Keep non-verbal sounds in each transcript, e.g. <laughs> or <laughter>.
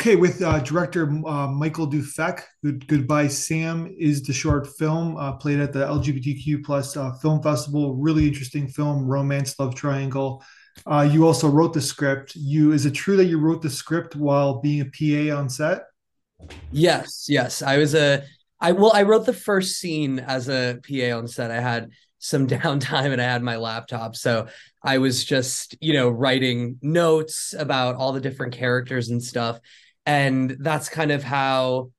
okay, with uh, director uh, Michael Dufek, Good, Goodbye Sam is the short film uh, played at the LGBTQ plus uh, film festival. Really interesting film, romance love triangle. Uh, you also wrote the script. You is it true that you wrote the script while being a PA on set? Yes, yes. I was a I well, I wrote the first scene as a PA on set. I had some <laughs> downtime and I had my laptop. So I was just, you know, writing notes about all the different characters and stuff. And that's kind of how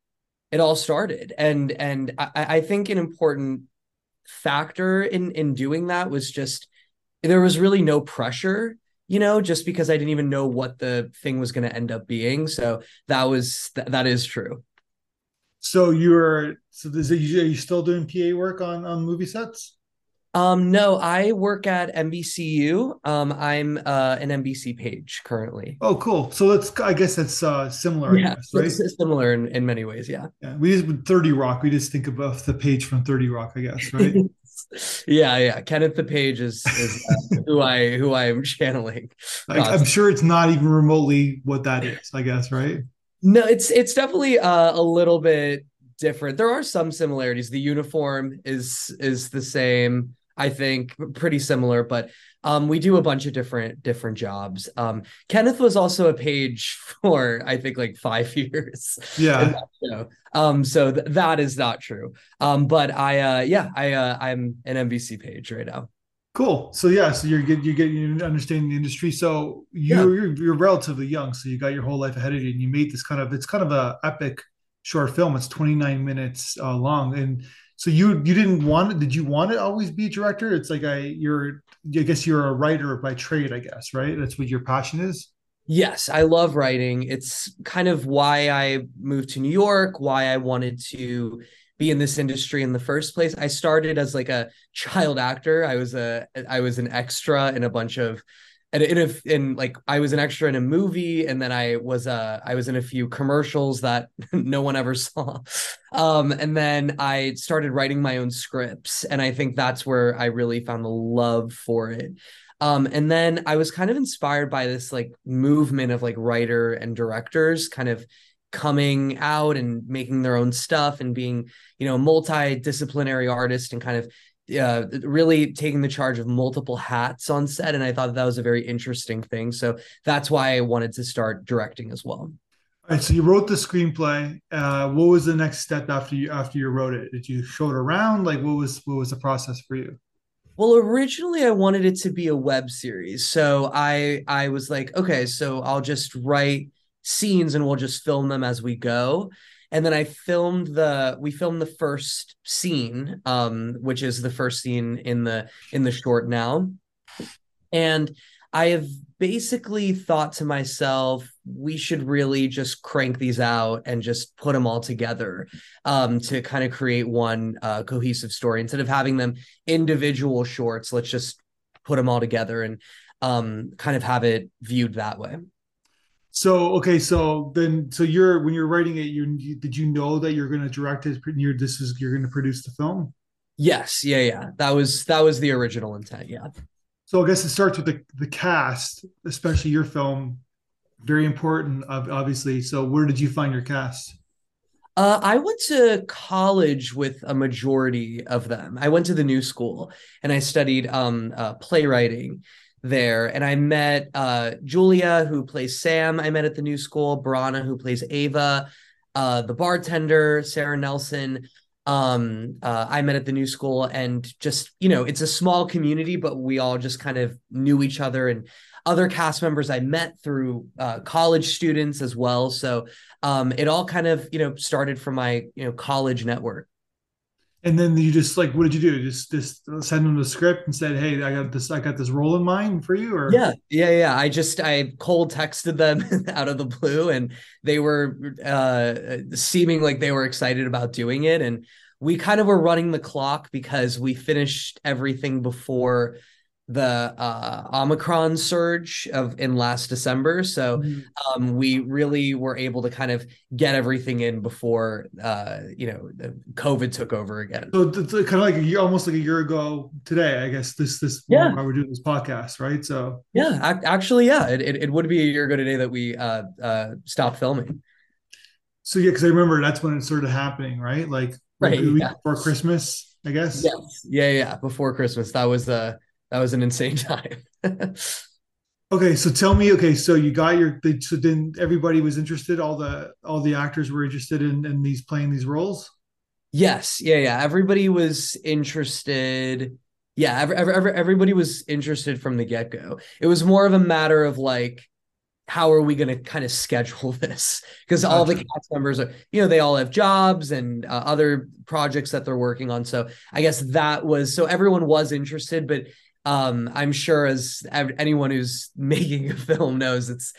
it all started. And and I, I think an important factor in in doing that was just there was really no pressure you know just because i didn't even know what the thing was going to end up being. So that was th- that is true. So you're so is it, are you still doing pa work on on movie sets um, no, I work at NBCU. Um, I'm uh, an NBC page currently. Oh, cool. So that's I guess that's uh, similar. Yeah, guess, right? it's similar in, in many ways. Yeah. Yeah. We just Thirty Rock. We just think about the page from Thirty Rock, I guess, right? <laughs> yeah, yeah. Kenneth the Page is, is uh, <laughs> who I who I am channeling. Like, I'm sure it's not even remotely what that is. I guess, right? No, it's it's definitely uh, a little bit different. There are some similarities. The uniform is is the same. I think pretty similar, but um, we do a bunch of different different jobs. Um, Kenneth was also a page <laughs> for I think like five <laughs> years. Yeah. Um, so th- that is not true. Um, but I uh, yeah I uh, I'm an NBC page right now. Cool. So yeah, so you're getting you get you understanding the industry. So you yeah. you're, you're relatively young, so you got your whole life ahead of you, and you made this kind of it's kind of a epic short film. It's 29 minutes uh, long, and so you you didn't want it? Did you want to always be a director? It's like i you're i guess you're a writer by trade i guess right? That's what your passion is? Yes i love writing. It's kind of why i moved to new york why i wanted to be in this industry in the first place. I started as like a child actor. I was a i was an extra in a bunch of and in a in like I was an extra in a movie, and then I was uh I was in a few commercials that <laughs> no one ever saw, um, and then I started writing my own scripts, and I think that's where I really found the love for it. Um, and then I was kind of inspired by this like movement of like writer and directors kind of coming out and making their own stuff and being you know multidisciplinary artist and kind of uh, really taking the charge of multiple hats on set, and I thought that, that was a very interesting thing. So that's why I wanted to start directing as well. All right, so you wrote the screenplay. Uh, what was the next step after you after you wrote it? Did you show it around? Like, what was what was the process for you? Well, originally I wanted it to be a web series, so I I was like, okay, so I'll just write scenes and we'll just film them as we go and then I filmed the we filmed the first scene, um, which is the first scene in the in the short now, and I have basically thought to myself, we should really just crank these out and just put them all together um, to kind of create one uh, cohesive story instead of having them individual shorts. Let's just put them all together and um, kind of have it viewed that way. So okay, so then so you're when you're writing it, you did you know that you're going to direct it? You're this is you're going to produce the film. Yes, yeah, yeah. That was that was the original intent. Yeah. So I guess it starts with the the cast, especially your film. Very important, obviously. So where did you find your cast? Uh, I went to college with a majority of them. I went to the New School and I studied um, uh, playwriting there and i met uh, julia who plays sam i met at the new school brana who plays ava uh, the bartender sarah nelson um, uh, i met at the new school and just you know it's a small community but we all just kind of knew each other and other cast members i met through uh, college students as well. So um, it all kind of you know started from my you know college network. And then you just like what did you do? Just just send them the script and said hey i got this i got this role in mind for you or? Yeah yeah yeah. I just i cold texted them <laughs> out of the blue and they were uh seeming like they were excited about doing it. And we kind of were running the clock because we finished everything before the uh, Omicron surge of in last December. So mm-hmm. um, we really were able to kind of get everything in before uh, you know COVID took over again. So it's kind of like a year, almost like a year ago today, I guess. This this yeah. why we're doing this podcast, right? So yeah, actually, yeah, it, it, it would be a year ago today that we uh, uh, stopped filming. So yeah, because I remember that's when it started happening, right? Like Right. Yeah. before Christmas, I guess. Yes. Yeah. Yeah. Before Christmas, that was uh that was an insane <laughs> time. Okay, so tell me, okay, so you got your, so then everybody was interested, all the all the actors were interested in in these playing these roles. Yes, yeah, yeah. Everybody was interested. Yeah, every, every, every- everybody was interested from the get-go. It was more of a matter of like, how are we going to kind of schedule <laughs> this? Because all the cast members are, you know, they all have jobs and uh, other projects that they're working on. So I guess that was so everyone was interested, but um, I'm sure as anyone who's <laughs> making a film knows, it's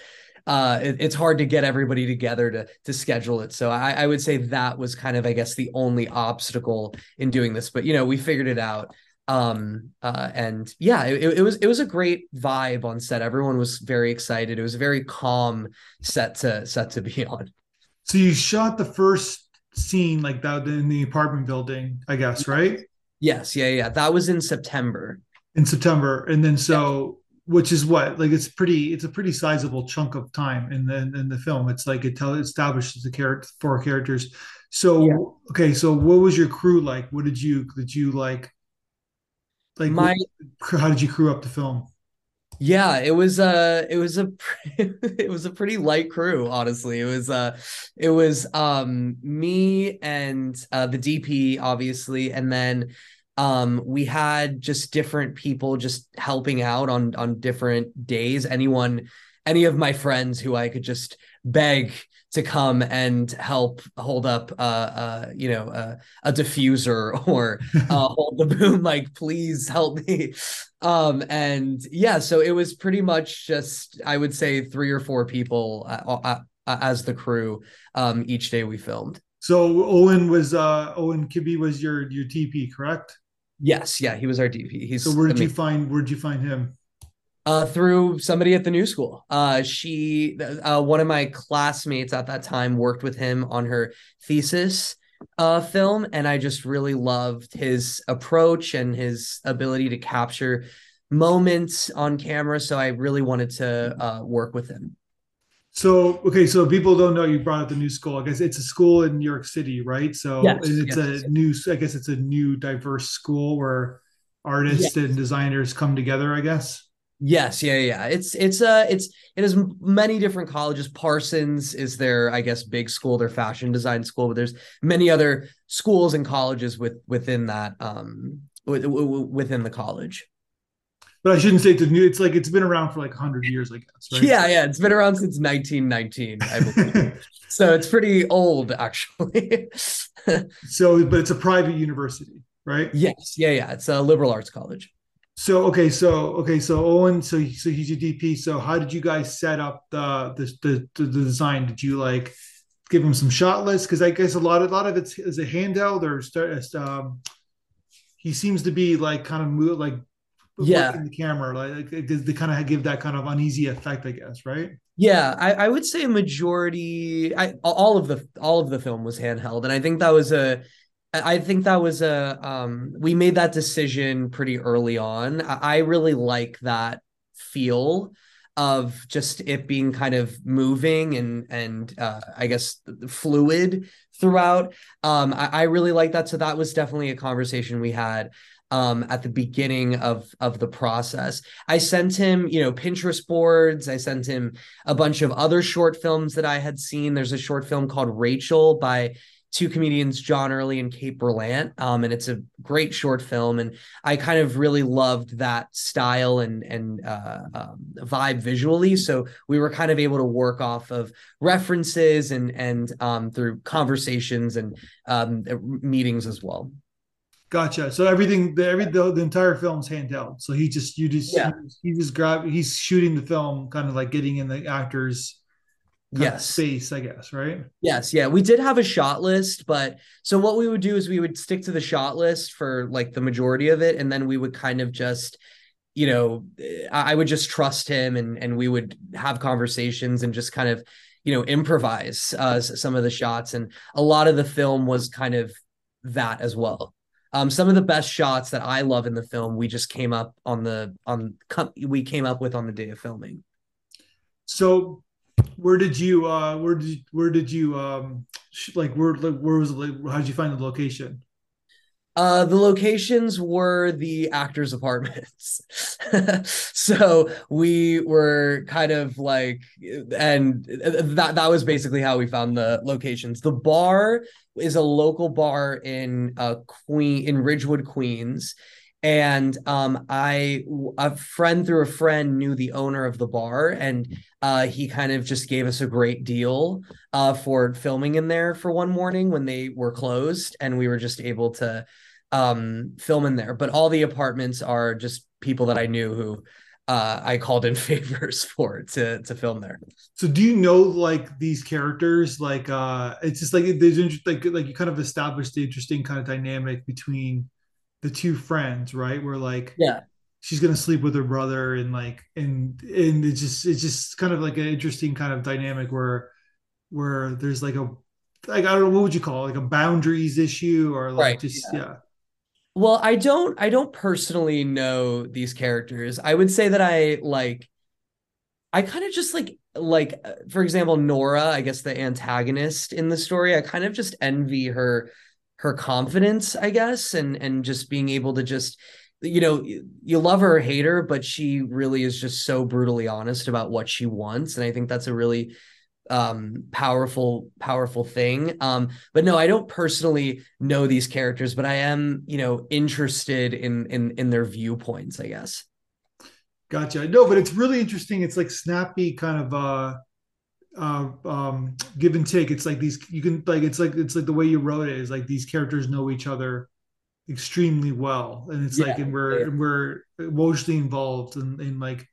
uh it, it's hard to get everybody together to to schedule it so I, I would say that was kind of i guess the only obstacle in doing this but you know we figured it out um uh and yeah it, it was it was a great vibe on set everyone was very excited it was a very calm set to set to be <laughs> on So you shot the first scene like that in the apartment building, I guess, right? yes yeah yeah that was in september In September. And then yeah so which is what? Like it's pretty it's a pretty sizable chunk of time in the in the film. It's like it tell establishes the character four characters. yeah So okay, so what was your crew like? What did you did you like like my how did you crew up the film? Yeah, it was a it was a <laughs> it was a pretty light crew, honestly. It was uh it was um me and uh the DP obviously and then um we had just different people just helping out on on different days. Anyone any of my friends who I could just beg to come and help hold up uh uh you know uh, a diffuser <laughs> or uh <laughs> hold the boom like please help me um, and yeah, so it was pretty much just, I would say, three or four people uh, uh, as the crew um, each day we filmed. So Owen was uh Owen Kibbe was your your DP, correct? Yes, yeah, he was our DP. He's So where did you find where did you find him? Uh, through somebody at the new school. Uh, she, uh, one of my classmates at that time worked with him on her thesis uh film and I just really loved his approach and his ability to capture moments on camera so I really wanted to uh work with him. So okay, so people don't know you brought up the new school. I guess it's a school in New York City, right? So Yes, it's yes, a new I guess it's a new diverse school where yes. artists and designers come together, I guess. Yes, yeah, yeah. It's it's uh it's it has many different colleges. Parsons is their, I guess, big school, their fashion design school, but there's many other schools and colleges with within that um with, within the college. But I shouldn't say it's new it's like it's been around for like 100 years, I guess, right? Yeah, yeah, it's been around since 1919, I believe. <laughs> So it's pretty old actually. <laughs> so but it's a private university, right? Yes, yeah, yeah. It's a liberal arts college. So okay, so okay, so Owen, so so he's your DP. So how did you guys set up the the the, the design? Did you like give him some shot lists? Because I guess a lot of a lot of it's is a handheld or start. Um, he seems to be like kind of move like Yeah. the camera, like, like they kind of give that kind of uneasy effect, I guess, right? Yeah, I, I would say a majority I all of the all of the film was handheld and I think that was a I think that was a um we made that decision pretty early on. I, really like that feel of just it being kind of moving and and uh I guess fluid throughout. Um I, I really like that. So that was definitely a conversation we had um at the beginning of of the process. I sent him, you know, Pinterest boards. I sent him a bunch of other short films that I had seen. There's a short film called Rachel by two comedians, John Early and Kate Berlant. Um, and it's a great short film. And I kind of really loved that style and and uh, um, vibe visually. So we were kind of able to work off of references and and um, through conversations and um, meetings as well. Gotcha. So everything, the every the, the entire film's handheld. So he just you just Yeah. he, he just grab he's shooting the film, kind of like getting in the actors Yes. space, I guess, right? Yes, yeah, we did have a shot list, but so what we would do is we would stick to the shot list for like the majority of it, and then we would kind of just, you know, I I would just trust him, and and we would have conversations and just kind of, you know, improvise uh, some of the shots, and a lot of the film was kind of that as well. Um, some of the best shots that I love in the film, we just came up on the on we came up with on the day of filming. So where did you uh where did you, where did you um like where where was like how did you find the location? Uh, the locations were the actors' apartments. <laughs> so we were kind of like, and that that was basically how we found the locations. The bar is a local bar in uh Queen in Ridgewood, Queens, and um, I a friend through a friend knew the owner of the bar, and uh, he kind of just gave us a great deal uh, for filming in there for one morning when they were closed, and we were just able to um, film in there. But all the apartments are just people that I knew who uh, I called in <laughs> favors for to to film there. So do you know like these characters? Like uh it's just like there's like like you kind of established the interesting kind of dynamic between the two friends, right? Where like yeah, she's gonna sleep with her brother and like and and it's just it's just kind of like an interesting kind of dynamic where where there's like a like I don't know what would you call it, like a boundaries issue or like right. just yeah. yeah. Well, I don't I don't personally know these characters. I would say that I like I kind of just like like uh, for example Nora, I guess the antagonist in the story, I kind of just envy her her confidence, I guess, and and just being able to just you know you love her or hate her, but she really is just so brutally honest about what she wants, and I think that's a really um powerful powerful thing. Um but no i don't personally know these characters but i am you know interested in in in their viewpoints i guess. Gotcha. No but it's really interesting. It's like snappy kind of uh uh, um, give and take. It's like these you can like it's like it's like the way you wrote it is like these characters know each other extremely well, and it's yeah, like and we're yeah. and we're emotionally involved in, in like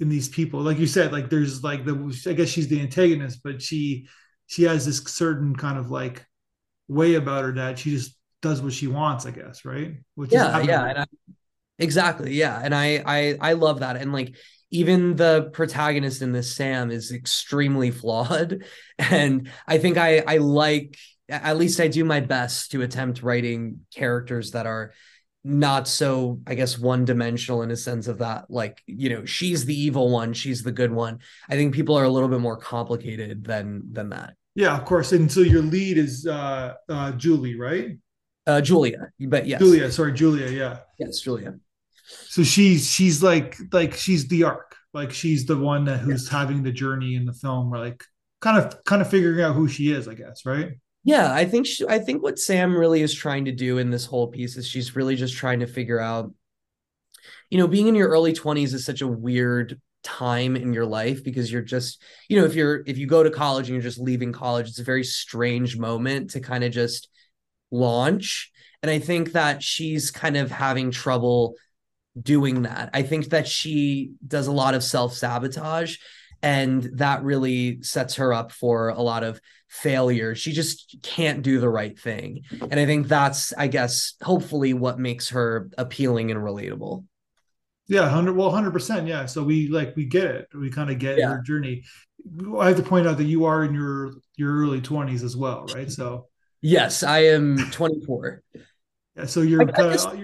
in these people. Like you said, like there's like the I guess she's the antagonist, but she she has this certain kind of like way about her that she just does what she wants, I guess, right? Which yeah, yeah, I, exactly, yeah, and I I I love that, and like even the protagonist in this Sam is extremely flawed. <laughs> And I think I I like at least I do my best to attempt writing characters that are not so I guess one dimensional in a sense of that like you know she's the evil one she's the good one. I think people are a little bit more complicated than than that. Yeah of course. And so your lead is uh uh Julie right? Uh Julia but yes. Julia sorry Julia yeah. Yes Julia so she's she's like like she's the arc. Like she's the one that who's yeah. having the journey in the film like kind of kind of figuring out who she is i guess right? Yeah i think she, i think what sam really is trying to do in this whole piece is she's really just trying to figure out you know being in your early 20s is such a weird time in your life because you're just you know if you're if you go to college and you're just leaving college it's a very strange moment to kind of just launch. And i think that she's kind of having trouble doing that. I think that she does a lot of self sabotage, and that really sets her up for a lot of failure. She just can't do the right thing. And I think that's, I guess, hopefully what makes her appealing and relatable. Yeah, hundred well, hundred percent. Yeah. So we like we get it. We kind of get yeah. her journey. I have to point out that you are in your your early twenties as well, right? So yes, I am twenty four. yeah. So you're kind uh, of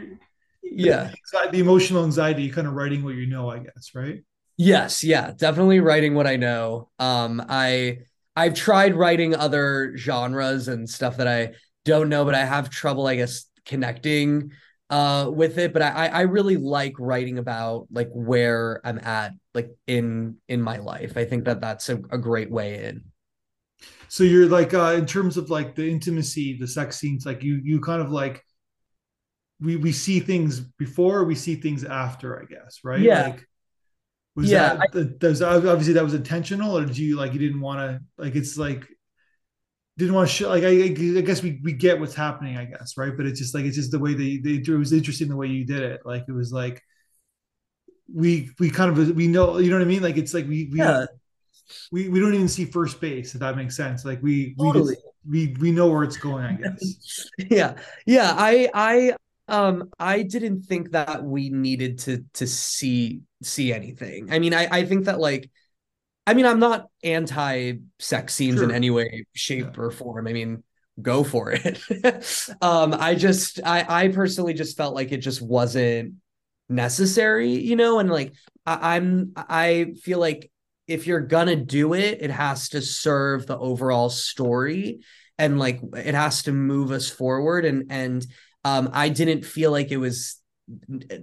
yeah. the emotional anxiety kind of writing what you know i guess right? Yes. Yeah. Definitely writing what i know. Um i i've tried writing other genres and stuff that i don't know but i have trouble i guess connecting uh with it. But i i really like writing about like where i'm at like in in my life. I think that that's a, a great way in. So you're like uh in terms of like the intimacy the sex scenes like you you kind of like we we see things before we see things after i guess right? Yeah. Like, was yeah that, I, that obviously that was intentional or did you like you didn't want to like it's like didn't want to show like I, I guess we, we get what's happening i guess right? But it's just like it's just the way they, they it was interesting the way you did it. Like it was like we we kind of we know you know what i mean? Like it's like we we yeah. we, we don't even see first base if that makes sense. Like we totally. we just, we we know where it's going i guess. <laughs> Yeah. Yeah i i um i didn't think that we needed to to see see anything i mean i i think that like i mean i'm not anti sex scenes sure. in any way shape yeah. or form i mean go for it <laughs> um i just i i personally just felt like it just wasn't necessary you know and like I, i'm i feel like if you're gonna do it it has to serve the overall story and like it has to move us forward and and um I didn't feel like it was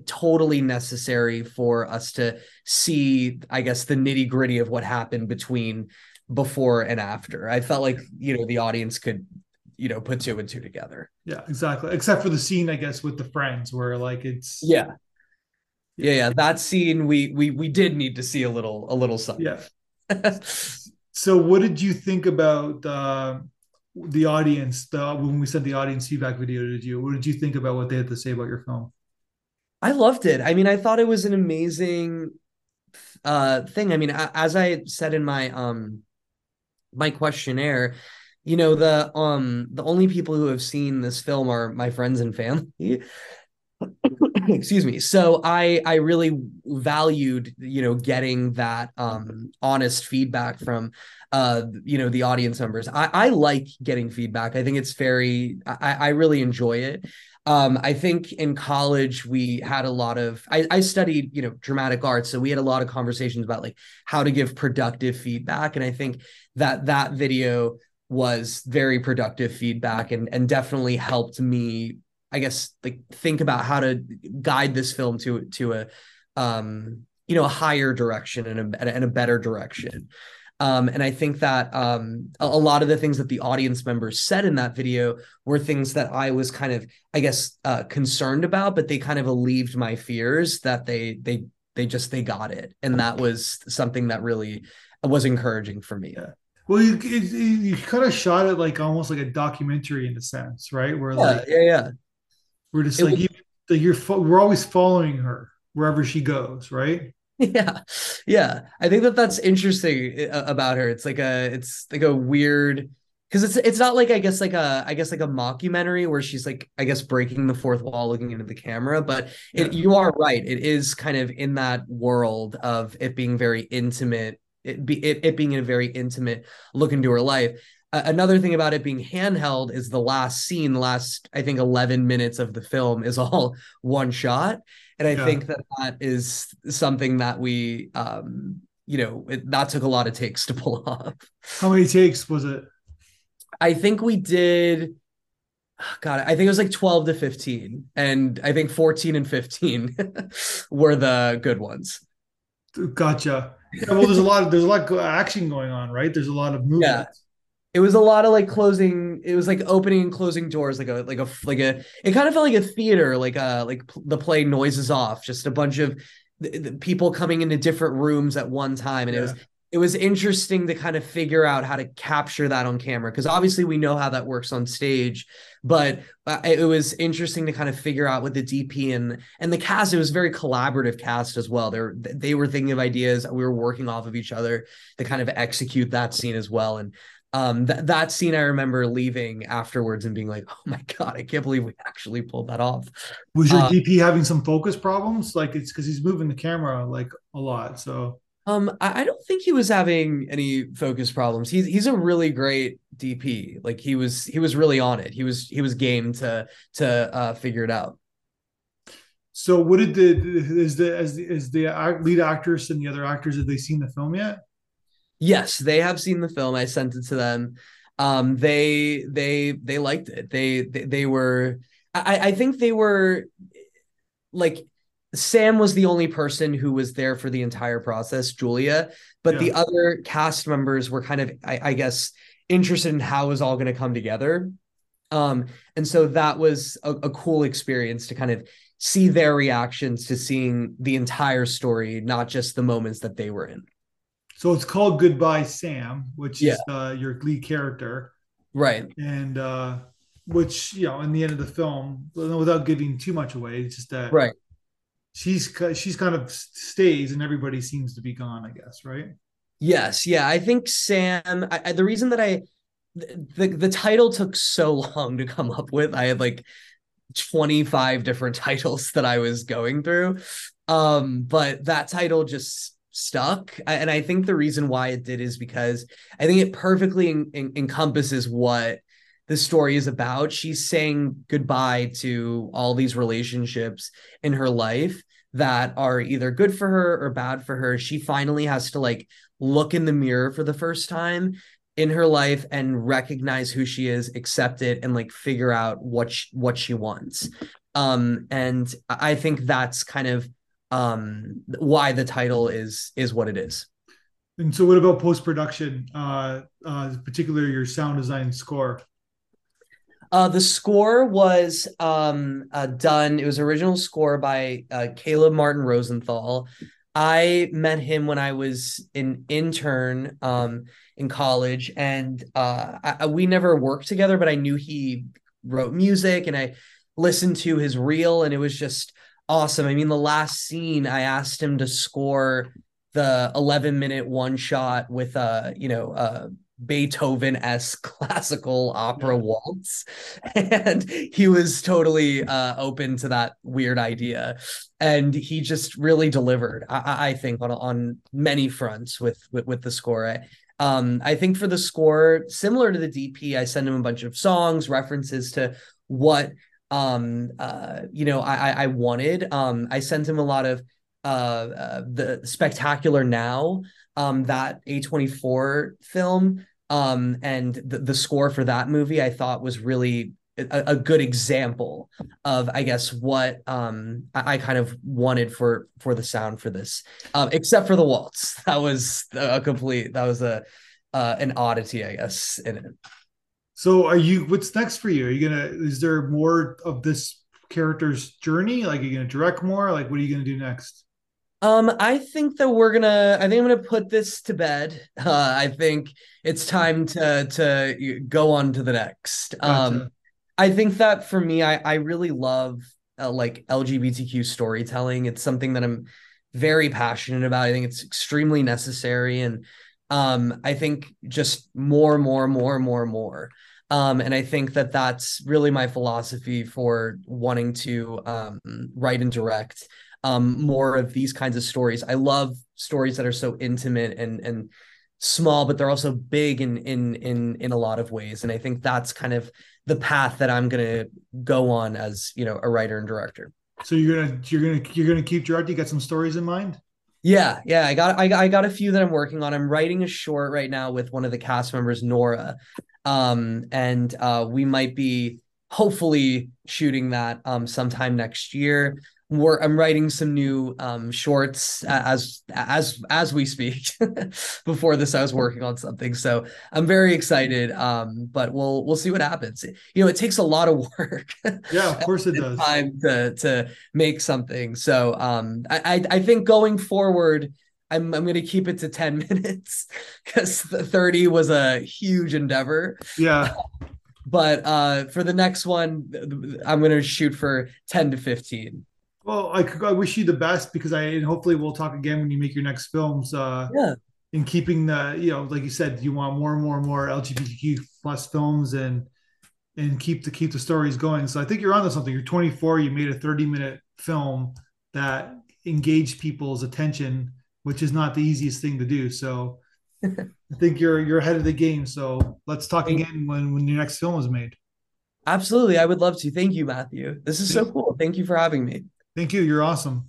totally necessary for us to see i guess the nitty gritty of what happened between before and after. I felt like you know the audience could you know put two and two together. Yeah exactly. Except for the scene i guess with the friends where like it's yeah. Yeah yeah that scene we we we did need to see a little a little something. Yeah. <laughs> So what did you think about uh the audience the when we sent the audience feedback video to you what did you think about what they had to say about your film I loved it. I mean, I thought it was an amazing uh thing. I mean, as I said in my um my questionnaire, you know, the um the only people who have seen this film are my friends and family. <coughs> Excuse me. So I I really valued, you know, getting that um honest feedback from uh you know the audience members. I I like getting feedback. I think it's very I I really enjoy it um, I think in college we had a lot of I, I, studied, you know, dramatic arts, so we had a lot of conversations about like how to give productive feedback, and I think that that video was very productive feedback and and definitely helped me, I guess, like think about how to guide this film to to a um you know a higher direction and a and a better direction. Um, and I think that um, a, a, lot of the things that the audience members said in that video were things that I was kind of, I guess, uh, concerned about, but they kind of alleviated my fears that they they they just they got it, and that was something that really was encouraging for me. Yeah. Well, you, you, you kind of shot it like almost like a documentary in a sense, right? Where yeah, like yeah, yeah, we're just it like, was, you, like you're we're always following her wherever she goes, right? <laughs> yeah. Yeah. I think that that's interesting uh, about her. It's like a it's like a weird because it's it's not like i guess like a i guess like a mockumentary where she's like i guess breaking the fourth wall looking into the camera but it, you are right. It is kind of in that world of it being very intimate it be it, it being a very intimate look into her life uh, another thing about it being handheld is the last scene the last i think 11 minutes of the film is <laughs> all one shot and I yeah. think that that is something that we, um, you know, it, that took a lot of takes to pull <laughs> off. How many takes was it? I think we did. God, I think it was like 12 to 15. And I think 14 and 15 <laughs> were the good ones. Gotcha. Yeah, well, there's a lot of there's a lot of action going on, right? There's a lot of movement. Yeah it was a lot of like closing it was like opening and closing doors like a like a like a it kind of felt like a theater like uh like the play noises off just a bunch of the, the people coming into different rooms at one time and yeah. it was it was interesting to kind of figure out how to capture that on camera because obviously we know how that works on stage but uh, it was interesting to kind of figure out with the dp and and the cast it was very collaborative cast as well they were they were thinking of ideas we were working off of each other to kind of execute that scene as well and um th- that scene i remember leaving afterwards and being like oh my god i can't believe we actually pulled that off. Was your um, dp having some focus problems? Like it's because he's moving the camera like a lot so. Um I, I don't think he was having any focus problems. He's he's a really great dp like he was he was really on it. He was he was game to to uh figure it out. So what did the is the as is the lead actress and the other actors have they seen the film yet Yes, they have seen the film. I sent it to them. Um, they they they liked it. They they, they were. I, I think they were like Sam was the only person who was there for the entire process, Julia, but yeah. the other cast members were kind of, I, I guess, interested in how it was all going to come together. Um, and so that was a, a, cool experience to kind of see their reactions to seeing the entire story, not just the moments that they were in. So it's called Goodbye Sam, which yeah. is uh, your lead character, right? And uh, which you know, in the end of the film, without giving too much away, it's just that right. She's she's kind of stays, and everybody seems to be gone. I guess, right? Yes, yeah. I think Sam. I, I, the reason that I the the title took so <laughs> long to come up with, I had like 25 different <laughs> titles that I was going through. Um, but that title just stuck. And I think the reason why it did is because I think it perfectly en- en- encompasses what the story is about. She's saying goodbye to all these relationships in her life that are either good for her or bad for her. She finally has to like look in the mirror for the first time in her life and recognize who she is, accept it, and like figure out what she, what she wants. Um, and I think that's kind of um why the title is is what it is. And so, what about post production? Uh, uh, particularly your sound design score. Uh, the score was um, uh, done. It was original score by uh, Caleb Martin Rosenthal. I met him when I was an intern um, in college, and uh, I, we never worked together, but I knew he wrote music, and I listened to his reel, and it was just awesome. I mean, the last scene, I asked him to score the 11 minute one shot with a uh, you know uh Beethoven-esque <laughs> classical opera yeah. waltz. And he was totally uh, open to that weird idea. And he just really delivered, I, I think, on, on many fronts with, with, with the score. I, um, I think for the score, similar to the DP, I send him a bunch of songs, references to what um uh you know I I wanted. Um I sent him a lot of uh, uh the spectacular now um, that A24 film um, and the, the score for that movie I thought was really a, a good example of I guess what um, I, I, kind of wanted for for the sound for this, um, except for the waltz. <laughs> That was a complete. That was a uh, an oddity, I guess, in it. So, are you? What's next for you? Are you gonna? Is there more of this character's journey? Like, are you gonna direct more? Like, what are you gonna do next? Um, I think that we're gonna. I think I'm gonna put this to bed. <laughs> Uh, I think it's time to to go on to the next. Gotcha. Um, I think that for me, I I really love uh, like LGBTQ storytelling. It's something that I'm very passionate about. I think it's extremely necessary, and um, I think just more, more, more, more, more. Um, and I think that that's really my philosophy for wanting to um, write and direct um, more of these kinds of stories. I love stories that are so intimate and and small, but they're also big in in in in a lot of ways. And I think that's kind of the path that I'm gonna go on as you know a writer and director. So you're gonna you're gonna you're gonna keep directing. You got some stories in mind? Yeah, yeah, I got I, I got a few that I'm working on. I'm writing a short right now with one of the cast members, Nora, um, and uh, we might be hopefully shooting that um, sometime next year. Work i'm writing some new um shorts as as as we speak <laughs> before this i was working on something. So i'm very excited um but we'll we'll see what happens. You know it takes a lot of <laughs> work yeah of course it does. time to to make something. So um i i think going forward I'm I'm gonna keep it to 10 <laughs> minutes because the 30 was a huge endeavor. Yeah. <laughs> but uh for the next one, I'm gonna shoot for 10 to 15. Well, I, I wish you the best because I and hopefully we'll talk again when you make your next films. Uh, yeah. In keeping the, you know, like you said, you want more and more and more LGBTQ plus films and and keep the keep the stories going. So I think you're onto something. You're 24. You made a 30 minute film that engaged people's attention, which is not the easiest thing to do. So <laughs> I think you're you're ahead of the game. So let's talk again when when your next film is made. Absolutely, I would love to. Thank you, Matthew. This is so cool. Thank you for having me. Thank you. You're awesome.